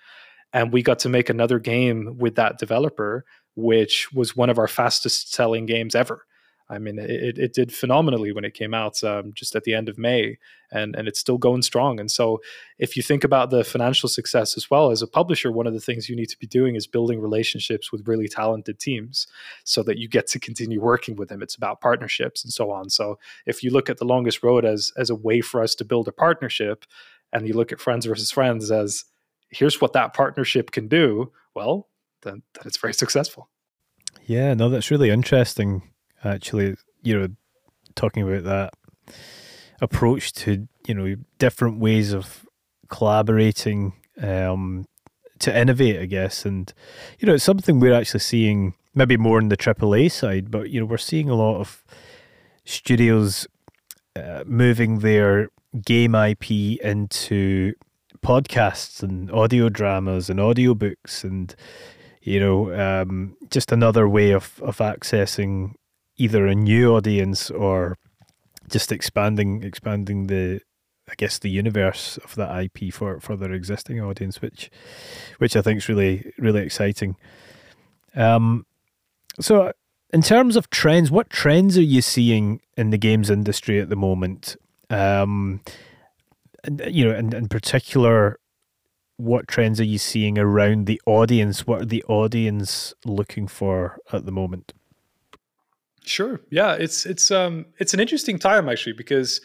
Speaker 2: and we got to make another game with that developer, which was one of our fastest selling games ever. I mean, it, it did phenomenally when it came out um, just at the end of May, and, and it's still going strong. And so, if you think about the financial success as well as a publisher, one of the things you need to be doing is building relationships with really talented teams so that you get to continue working with them. It's about partnerships and so on. So, if you look at the longest road as as a way for us to build a partnership, and you look at friends versus friends as here's what that partnership can do, well, then, then it's very successful.
Speaker 1: Yeah, no, that's really interesting actually, you know, talking about that approach to, you know, different ways of collaborating um, to innovate, I guess. And, you know, it's something we're actually seeing maybe more on the AAA side, but, you know, we're seeing a lot of studios uh, moving their game IP into podcasts and audio dramas and audiobooks and you know um, just another way of of accessing either a new audience or just expanding expanding the I guess the universe of that IP for for their existing audience, which which I think is really really exciting. Um, so in terms of trends, what trends are you seeing in the games industry at the moment? Um, and, you know, in, in particular, what trends are you seeing around the audience? What are the audience looking for at the moment?
Speaker 2: Sure. Yeah, it's it's um it's an interesting time actually because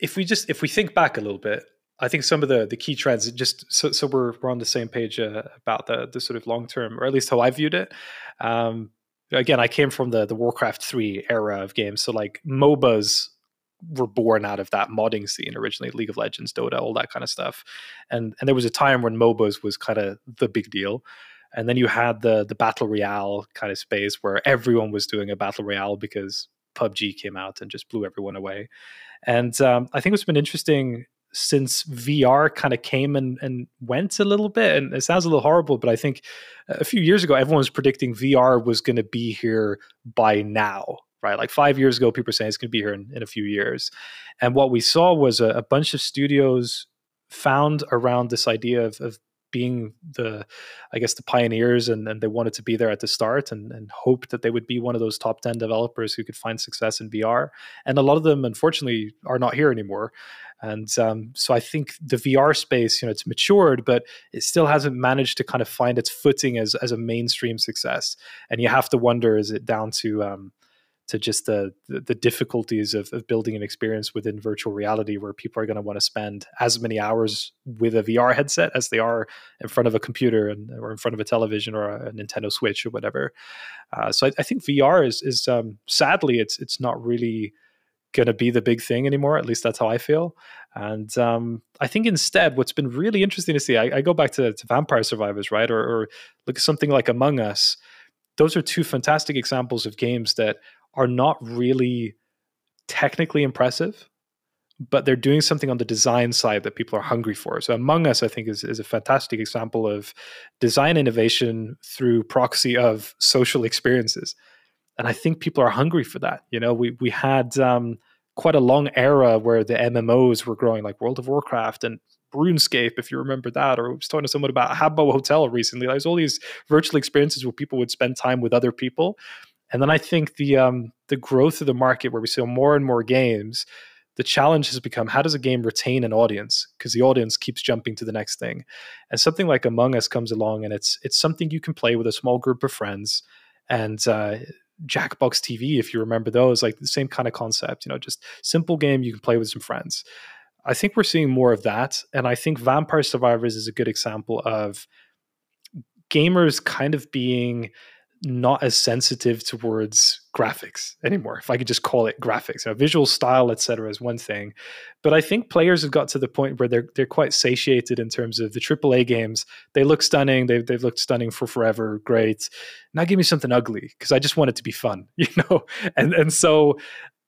Speaker 2: if we just if we think back a little bit, I think some of the the key trends just so so we're we're on the same page uh, about the the sort of long term or at least how I viewed it. Um, again, I came from the the Warcraft three era of games, so like MOBAs were born out of that modding scene originally, League of Legends, Dota, all that kind of stuff, and and there was a time when MOBAs was kind of the big deal and then you had the the battle royale kind of space where everyone was doing a battle royale because PUBG came out and just blew everyone away. And um, I think what's been interesting since VR kind of came and, and went a little bit. And it sounds a little horrible, but I think a few years ago, everyone was predicting VR was going to be here by now, right? Like five years ago, people were saying it's going to be here in, in a few years. And what we saw was a, a bunch of studios found around this idea of, of being the i guess the pioneers and, and they wanted to be there at the start and, and hoped that they would be one of those top 10 developers who could find success in vr and a lot of them unfortunately are not here anymore. And um, so i think the vr space you know it's matured but it still hasn't managed to kind of find its footing as, as a mainstream success. And you have to wonder is it down to um, to just the the, difficulties of, of building an experience within virtual reality where people are going to want to spend as many hours with a VR headset as they are in front of a computer and or in front of a television or a, Nintendo Switch or whatever. Uh, so I, I, think VR is is um, sadly it's it's not really going to be the big thing anymore. At least that's how I feel. And um, I think instead, what's been really interesting to see, I, I go back to, to, Vampire Survivors, right, or, or look at something like Among Us. Those are two fantastic examples of games that are not really technically impressive, but they're doing something on the design side that people are hungry for. So Among Us, I think, is, is a fantastic example of design innovation through proxy of social experiences. And I think people are hungry for that. You know, we we had um, quite a long era where the MMOs were growing, like World of Warcraft and RuneScape, if you remember that, or I was talking to someone about Habbo Hotel recently. There's all these virtual experiences where people would spend time with other people. And then I think the um, the growth of the market, where we sell more and more games, the challenge has become how does a game retain an audience because the audience keeps jumping to the next thing. And something like Among Us comes along, and it's it's something you can play with a small group of friends. And uh, Jackbox TV, if you remember those, like the same kind of concept, you know, just simple game you can play with some friends. I think we're seeing more of that, and I think Vampire Survivors is a good example of gamers kind of being not as sensitive towards graphics anymore if i could just call it graphics. Know, visual style etc is one thing but i think players have got to the point where they're they're quite satiated in terms of the aaa games. They look stunning. They've, they've looked stunning for forever. Great. Now give me something ugly because i just want it to be fun you know? And and so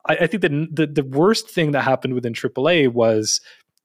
Speaker 2: i, I think that the, the worst thing that happened within aaa was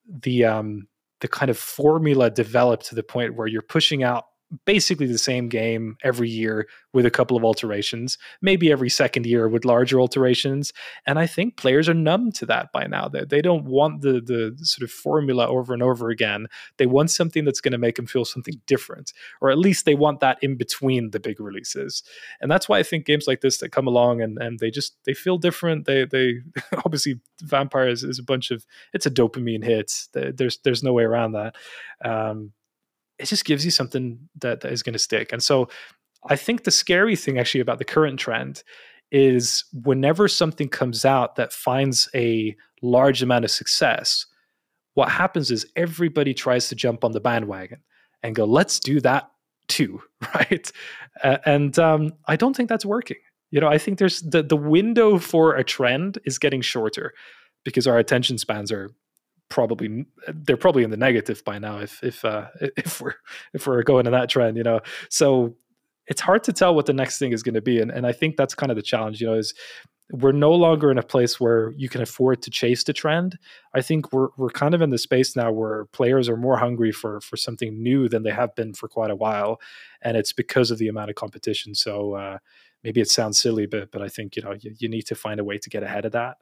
Speaker 2: the um the kind of formula developed to the point where you're pushing out basically the same game every year with a couple of alterations, maybe every second year with larger alterations. And I think players are numb to that by now. They, they don't want the, the sort of formula over and over again. They want something that's going to make them feel something different, or at least they want that in between the big releases. And that's why I think games like this that come along and, and they just they feel different. They they obviously Vampire is, is a bunch of it's a dopamine hit. There's there's no way around that. Um, it just gives you something that, that is going to stick. And so I think the scary thing actually about the current trend is whenever something comes out that finds a large amount of success, what happens is everybody tries to jump on the bandwagon and go, let's do that too, right? Uh, and um, I don't think that's working. You know, I think there's the, the window for a trend is getting shorter because our attention spans are probably they're probably in the negative by now if if uh, if we're if we're going in that trend, you know. So it's hard to tell what the next thing is going to be, and and I think that's kind of the challenge, you know, is we're no longer in a place where you can afford to chase the trend. I think we're we're kind of in the space now where players are more hungry for for something new than they have been for quite a while, and it's because of the amount of competition. So uh, maybe it sounds silly, but but I think you know you, you need to find a way to get ahead of that.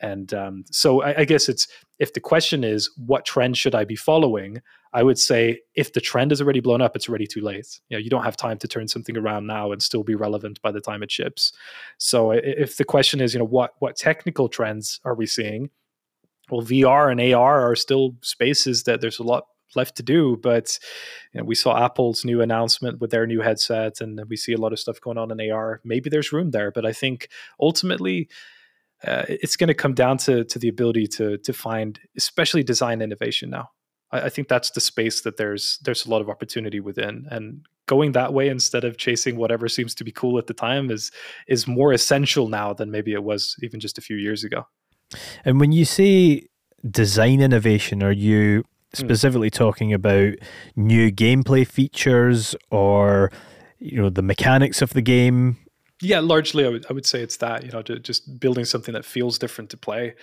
Speaker 2: And um, so I, I, guess it's if the question is what trend should I be following, I would say if the trend is already blown up, it's already too late. You know, you don't have time to turn something around now and still be relevant by the time it ships. So if the question is, you know, what what technical trends are we seeing? Well, VR and AR are still spaces that there's a lot left to do. But you know, we saw Apple's new announcement with their new headset, and we see a lot of stuff going on in AR. Maybe there's room there, but I think ultimately uh, it's going to come down to to the ability to to find, especially design innovation. Now, I, I, think that's the space that there's there's a lot of opportunity within, and going that way instead of chasing whatever seems to be cool at the time is is more essential now than maybe it was even just a few years ago.
Speaker 1: And when you say design innovation, are you hmm. specifically mm. talking about new gameplay features or you know the mechanics of the game
Speaker 2: yeah, largely, I would, I would say it's that you know, just building something that feels different to play,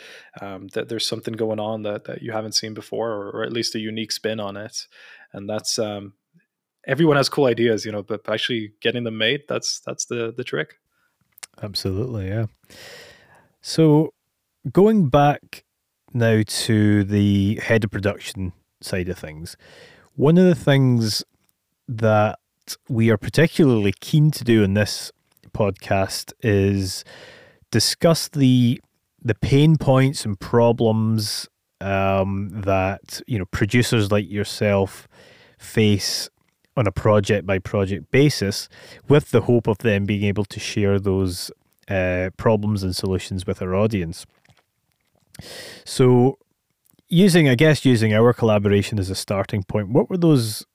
Speaker 2: um, that there's something going on that that you haven't seen before, or, or at least a unique spin on it, and that's um, everyone has cool ideas, you know, but actually getting them made, that's that's the the trick.
Speaker 1: Absolutely, yeah. So going back now to the head of production side of things, one of the things that we are particularly keen to do in this podcast is discuss the the pain points and problems um, that you know producers like yourself face on a project by project basis, with the hope of them being able to share those uh, problems and solutions with our audience. So, using, I guess, using our collaboration as a starting point, what were those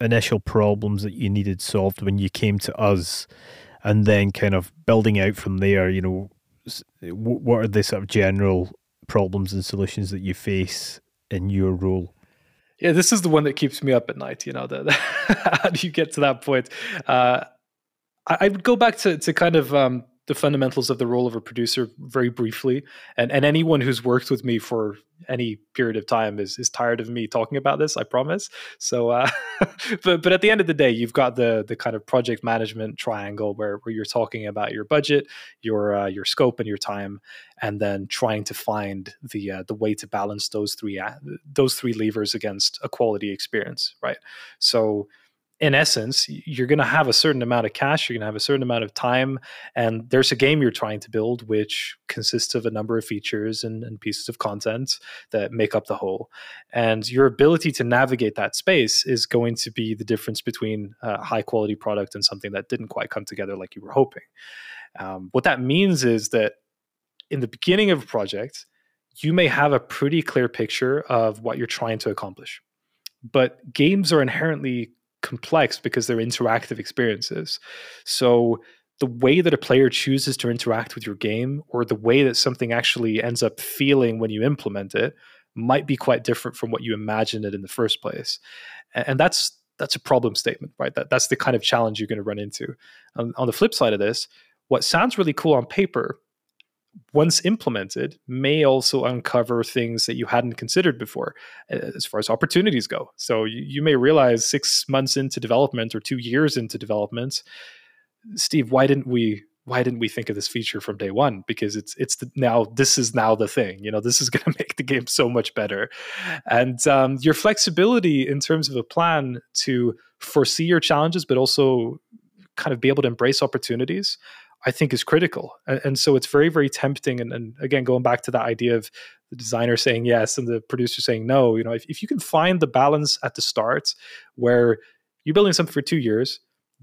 Speaker 1: initial problems that you needed solved when you came to us and then kind of building out from there, you know, what are the sort of general problems and solutions that you face in your role?
Speaker 2: Yeah, this is the one that keeps me up at night. You know, that how do you get to that point? Uh, I, I would go back to to kind of um, the fundamentals of the role of a producer very briefly. And and anyone who's worked with me for any period of time is is tired of me talking about this i promise. So uh, but but at the end of the day you've got the the kind of project management triangle where where you're talking about your budget your uh, your scope and your time and then trying to find the uh, the way to balance those three uh, those three levers against a quality experience right? So in essence, you're going to have a certain amount of cash, you're going to have a certain amount of time, and there's a game you're trying to build, which consists of a number of features and, and, pieces of content that make up the whole. And your ability to navigate that space is going to be the difference between a high quality product and something that didn't quite come together like you were hoping. Um, what that means is that in the beginning of a project, you may have a pretty clear picture of what you're trying to accomplish. But games are inherently complex because they're interactive experiences. So the way that a player chooses to interact with your game or the way that something actually ends up feeling when you implement it might be quite different from what you imagined it in the first place. And that's that's a problem statement, right? That that's the kind of challenge you're going to run into. Um, on the flip side of this, what sounds really cool on paper once implemented, may also uncover things that you hadn't considered before as far as opportunities go. So you, you, may realize six months into development or two years into development, Steve, why didn't we why didn't we think of this feature from day one? Because it's it's the, now this is now the thing. You know, this is going to make the game so much better, and um, your flexibility in terms of a plan to foresee your challenges, but also kind of be able to embrace opportunities I think is critical. And, and so it's very, very tempting. And, and, again, going back to that idea of the designer saying yes and the producer saying no, you know, if, if you can find the balance at the start where you're building something for two years,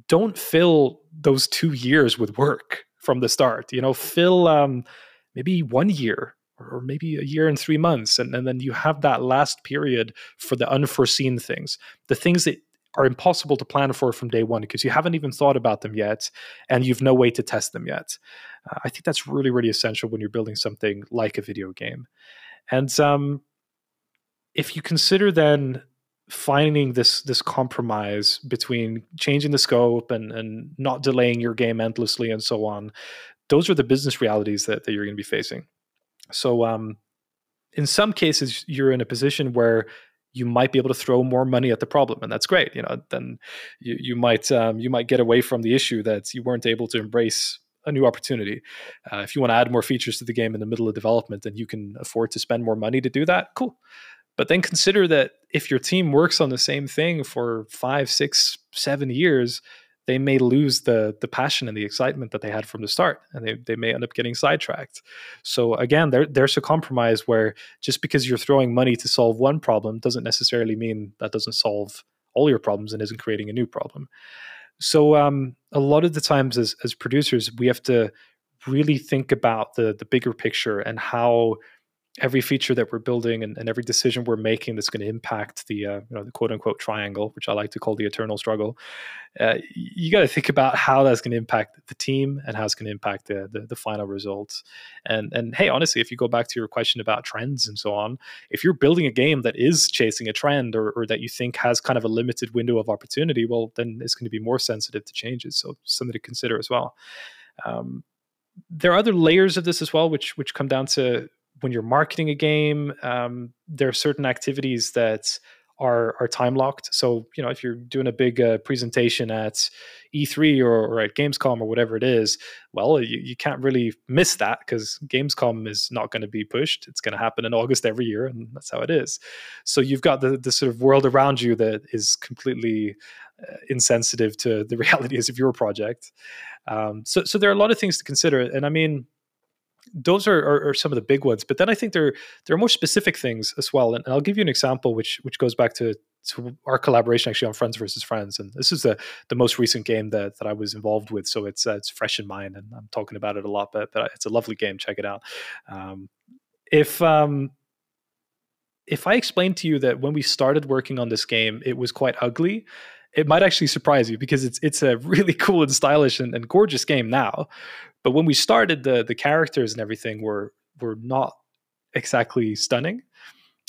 Speaker 2: don't fill those two years with work from the start. You know, fill um, maybe one year or maybe a year and three months. And, and then you have that last period for the unforeseen things, the things that are impossible to plan for from day one because you haven't even thought about them yet and you've no way to test them yet. Uh, I think that's really, really essential when you're building something like a video game. And um, if you consider then finding this this compromise between changing the scope and and not delaying your game endlessly and so on, those are the business realities that, that you're going to be facing. So um, in some cases, you're in a position where you might be able to throw more money at the problem and that's great you know then you, you might um, you might get away from the issue that you weren't able to embrace a new opportunity. Uh, if you want to add more features to the game in the middle of development and you can afford to spend more money to do that cool. But then consider that if your team works on the same thing for five six seven years they may lose the the passion and the excitement that they had from the start and they, they may end up getting sidetracked. So again there, there's a compromise where just because you're throwing money to solve one problem doesn't necessarily mean that doesn't solve all your problems and isn't creating a new problem. So um, a lot of the times as, as producers we have to really think about the the bigger picture and how every feature that we're building and, and every decision we're making that's going to impact the uh, you know the quote unquote triangle, which I like to call the eternal struggle. Uh, you got to think about how that's going to impact the team and how it's going to impact the, the, the final results. And and hey, honestly, if you go back to your question about trends and so on, if you're building a game that is chasing a trend or, or that you think has kind of a limited window of opportunity, well, then it's going to be more sensitive to changes. So something to consider as well. Um, there are other layers of this as well, which which come down to when you're marketing a game. Um, there are certain activities that are are time locked. So you know, if you're doing a big uh, presentation at E3 or, or, at Gamescom or whatever it is, well, you, you can't really miss that because Gamescom is not going to be pushed. It's going to happen in August every year, and that's how it is. So you've got the the sort of world around you that is completely uh, insensitive to the realities of your project. Um, so so there are a lot of things to consider, and I mean those are, are, are, some of the big ones. But then I think there there are more specific things as well. And, I'll give you an example, which which goes back to, to our collaboration actually on Friends versus Friends. And this is the the most recent game that, that I was involved with, so it's uh, it's fresh in mind, and I'm talking about it a lot. But but it's a lovely game. Check it out. Um, if um, if I explained to you that when we started working on this game, it was quite ugly it might actually surprise you because it's it's a really cool and stylish and, and, gorgeous game now. But when we started, the the characters and everything were were not exactly stunning.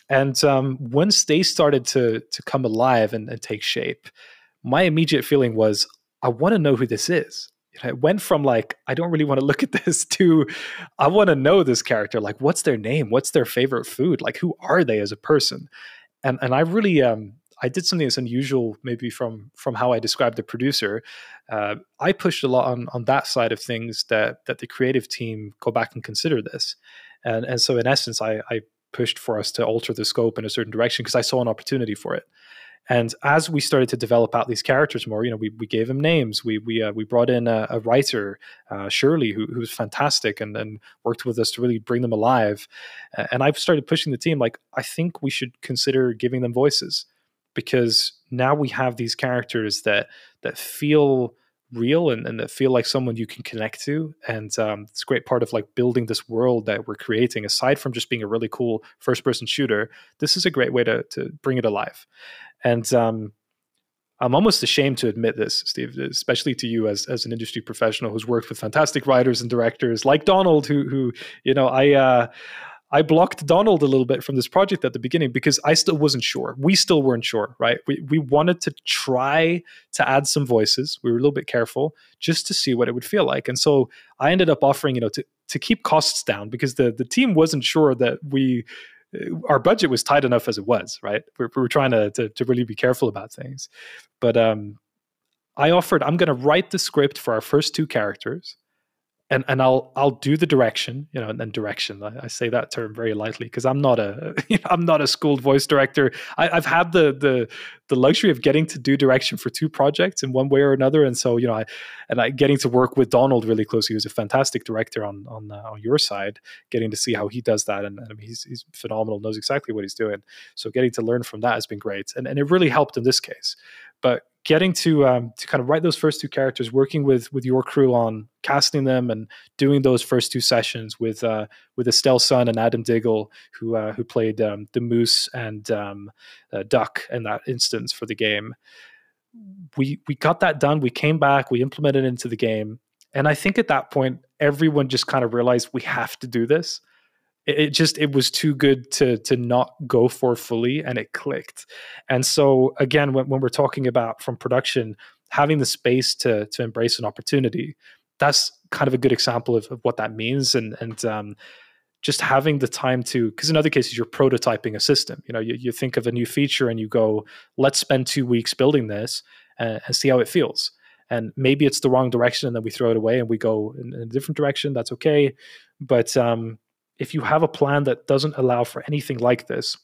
Speaker 2: And um, once they started to to come alive and, and take shape, my immediate feeling was, I want to know who this is. It went from like I don't really want to look at this to I want to know this character. Like, what's their name? What's their favorite food? Like, who are they as a person? And and I really um, I did something that's unusual, maybe from from how I described the producer. Uh, I pushed a lot on on that side of things that that the creative team go back and consider this, and and so in essence, I, I pushed for us to alter the scope in a certain direction because I saw an opportunity for it. And as we started to develop out these characters more, you know, we, we gave them names. We we uh, we brought in a, a writer, uh, Shirley, who, who was fantastic, and and worked with us to really bring them alive. And I've started pushing the team like I think we should consider giving them voices because now we have these characters that that feel real and, and that feel like someone you can connect to. And um, it's a great part of like building this world that we're creating aside from just being a really cool first person shooter this is a great way to, to bring it alive. And um, i'm almost ashamed to admit this steve especially to you as, as an industry professional who's worked with fantastic writers and directors like donald who who you know i uh, I blocked Donald a little bit from this project at the beginning because I still wasn't sure. We still weren't sure, right? We, we wanted to try to add some voices. We were a little bit careful just to see what it would feel like. And so I ended up offering, you know, to, to keep costs down because the, the team wasn't sure that we, our budget was tight enough as it was, right? We, we were trying to, to, to, really be careful about things. But um, I offered, I'm going to write the script for our first two characters and and I'll I'll do the direction, you know, and direction. I, I say that term very lightly because I'm not a you know, I'm not a schooled voice director. I, have had the the the luxury of getting to do direction for two projects in one way or another, and so you know, I and I getting to work with Donald really closely, who's a fantastic director on on uh, on your side, getting to see how he does that, and, and I mean, he's he's phenomenal, knows exactly what he's doing. So getting to learn from that has been great, and and it really helped in this case. But getting to um, to kind of write those first two characters, working with with your crew on casting them and doing those first two sessions with uh, with Estelle Sun and Adam Diggle, who uh, who played um, the Moose and um, uh, Duck in that instance for the game. We we got that done. We came back. We implemented it into the game, and I think at that point, everyone just kind of realized we have to do this it just it was too good to to not go for fully and it clicked. And so again when, when we're talking about from production having the space to to embrace an opportunity that's kind of a good example of, of what that means. And and um, just having the time to because in other cases you're prototyping a system. You know you, you think of a new feature and you go let's spend two weeks building this and, and see how it feels. And maybe it's the wrong direction and then we throw it away and we go in, in a different direction that's okay. But um, if you have a plan that doesn't allow for anything like this,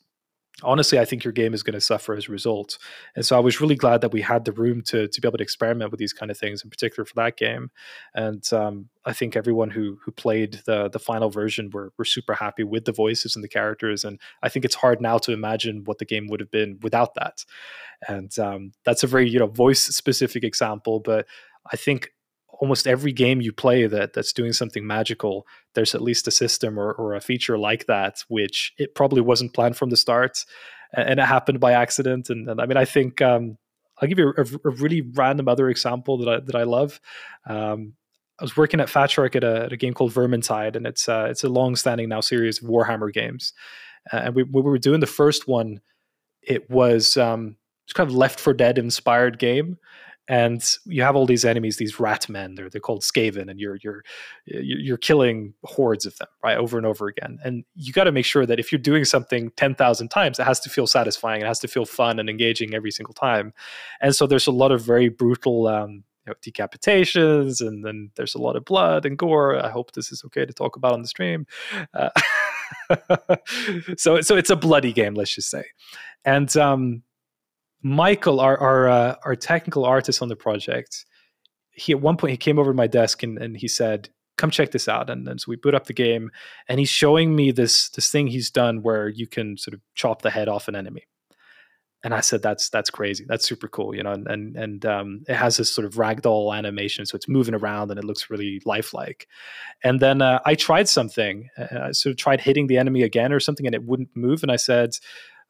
Speaker 2: honestly, I think your game is going to suffer as a result. And so I was really glad that we had the room to to be able to experiment with these kind of things, in particular for that game. And um, I think everyone who who played the the final version were were super happy with the voices and the characters. And I think it's hard now to imagine what the game would have been without that. And um, that's a very you know voice specific example, but I think almost every game you play that that's doing something magical there's at least a system or, or a feature like that which it probably wasn't planned from the start and it happened by accident and, and i mean i think um, i'll give you a, a, really random other example that i that i love um, I was working at Fatshark at a, at a game called Vermintide, and it's uh, it's a long-standing now series of Warhammer games. Uh, and we, we were doing the first one, it was um, it's kind of Left 4 Dead inspired game, and you have all these enemies, these rat men. They're they're called Skaven, and you're you're you're killing hordes of them, right, over and over again. And you got to make sure that if you're doing something ten thousand times, it has to feel satisfying. It has to feel fun and engaging every single time. And so there's a lot of very brutal. Um, you know, decapitations and then there's a lot of blood and gore. I hope this is okay to talk about on the stream. Uh, so so it's a bloody game, let's just say. And um, Michael, our our uh, our technical artist on the project, he at one point he came over to my desk and, and he said, "Come check this out." And, and so we boot up the game, and he's showing me this this thing he's done where you can sort of chop the head off an enemy. And I said, "That's that's crazy. That's super cool." You know, and and, and um, it has this sort of ragdoll animation, so it's moving around and it looks really lifelike. And then uh, I tried something, uh, so sort of tried hitting the enemy again or something, and it wouldn't move. And I said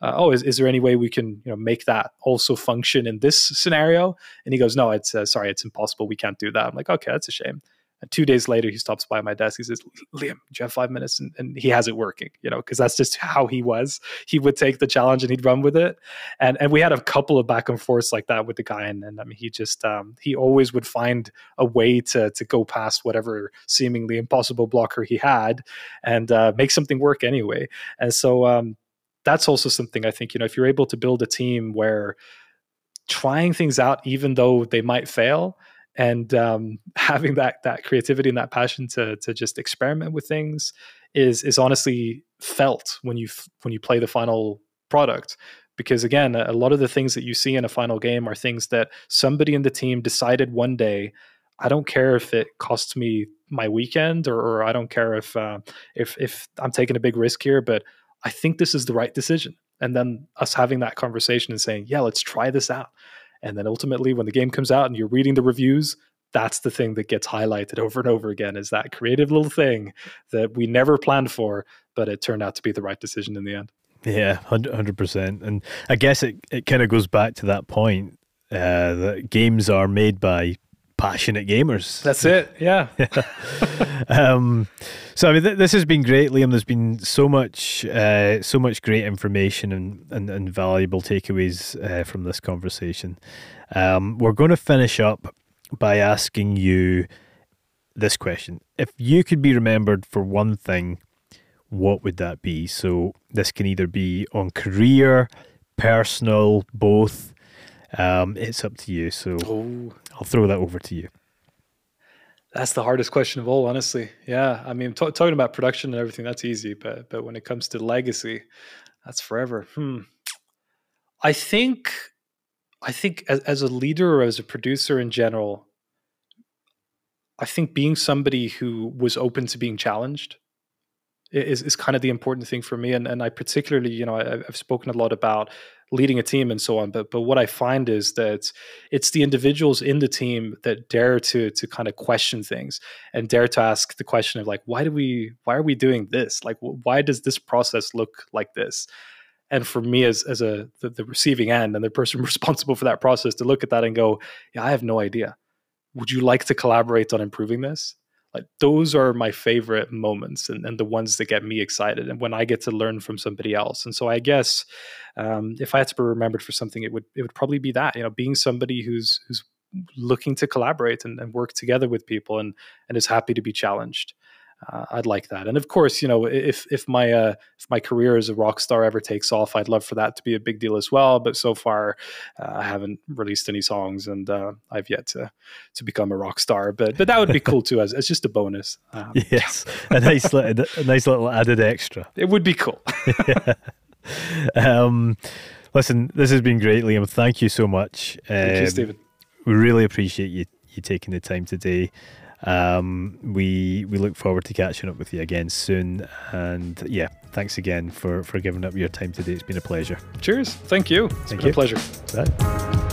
Speaker 2: uh, oh, is, is there any way we can you know make that also function in this scenario? And he goes, no, it's uh, sorry, it's impossible. We can't do that. I'm like, okay, that's a shame. And two days later, he stops by my desk. He says, Liam, do you have five minutes? And, and he has it working, you know, because that's just how he was. He would take the challenge and he'd run with it. And and we had a couple of back and forths like that with the guy. And, and I mean, he just, um, he always would find a way to, to go past whatever seemingly impossible blocker he had and uh, make something work anyway. And so, um, that's also something I think, you know, if you're able to build a team where trying things out, even though they might fail, and um, having that that creativity and that passion to to just experiment with things is is honestly felt when you when you play the final product. Because again a lot of the things that you see in a final game are things that somebody in the team decided one day i don't care if it costs me my weekend or, or i don't care if uh, if if i'm taking a big risk here but I think this is the right decision. And then us having that conversation and saying, yeah, let's try this out. And then ultimately, when the game comes out and you're reading the reviews, that's the thing that gets highlighted over and over again is that creative little thing that we never planned for, but it turned out to be the right decision in the end.
Speaker 1: Yeah, 100%. And I guess it, it kind of goes back to that point uh, that games are made by passionate gamers.
Speaker 2: That's it. Yeah.
Speaker 1: um, so I mean, th- this has been great, Liam. There's been so much, uh, so much great information and and, and valuable takeaways uh, from this conversation. Um, we're going to finish up by asking you this question: If you could be remembered for one thing, what would that be? So this can either be on career, personal, both. Um, it's up to you. So oh. I'll throw that over to you.
Speaker 2: That's the hardest question of all, honestly. Yeah, I mean, t- talking about production and everything, that's easy, but but when it comes to legacy, that's forever. Hmm. I think, I think as, as a leader or as a producer in general, I think being somebody who was open to being challenged is, is kind of the important thing for me. And, and I particularly, you know, I, have spoken a lot about leading a team and so on. But but what I find is that it's the individuals in the team that dare to to kind of question things and dare to ask the question of like, why do we why are we doing this? Like, why does this process look like this? And for me, as as a the, the receiving end and the person responsible for that process, to look at that and go, yeah, I have no idea. Would you like to collaborate on improving this? Like those are my favorite moments and, and the ones that get me excited and when i get to learn from somebody else. And so i guess um, if i had to be remembered for something it would it would probably be that you know being somebody who's who's looking to collaborate and, and work together with people and and is happy to be challenged uh, I'd like that. And of course, you know, if if my uh, if my career as a rock star ever takes off, I'd love for that to be a big deal as well. But so far, uh, I haven't released any songs, and uh, I've yet to to become a rock star. But but that would be cool too, as, as just a bonus.
Speaker 1: Um, yes, a nice little, a nice little added extra.
Speaker 2: It would be cool.
Speaker 1: yeah. um, listen, this has been great, Liam. Thank you so much.
Speaker 2: Thank um, you, Stephen.
Speaker 1: We really appreciate you you taking the time today. Um, we we look forward to catching up with you again soon. And yeah, thanks again for for giving up your time today. It's been a pleasure.
Speaker 2: Cheers. Thank you. It's Thank been you. a pleasure. Bye.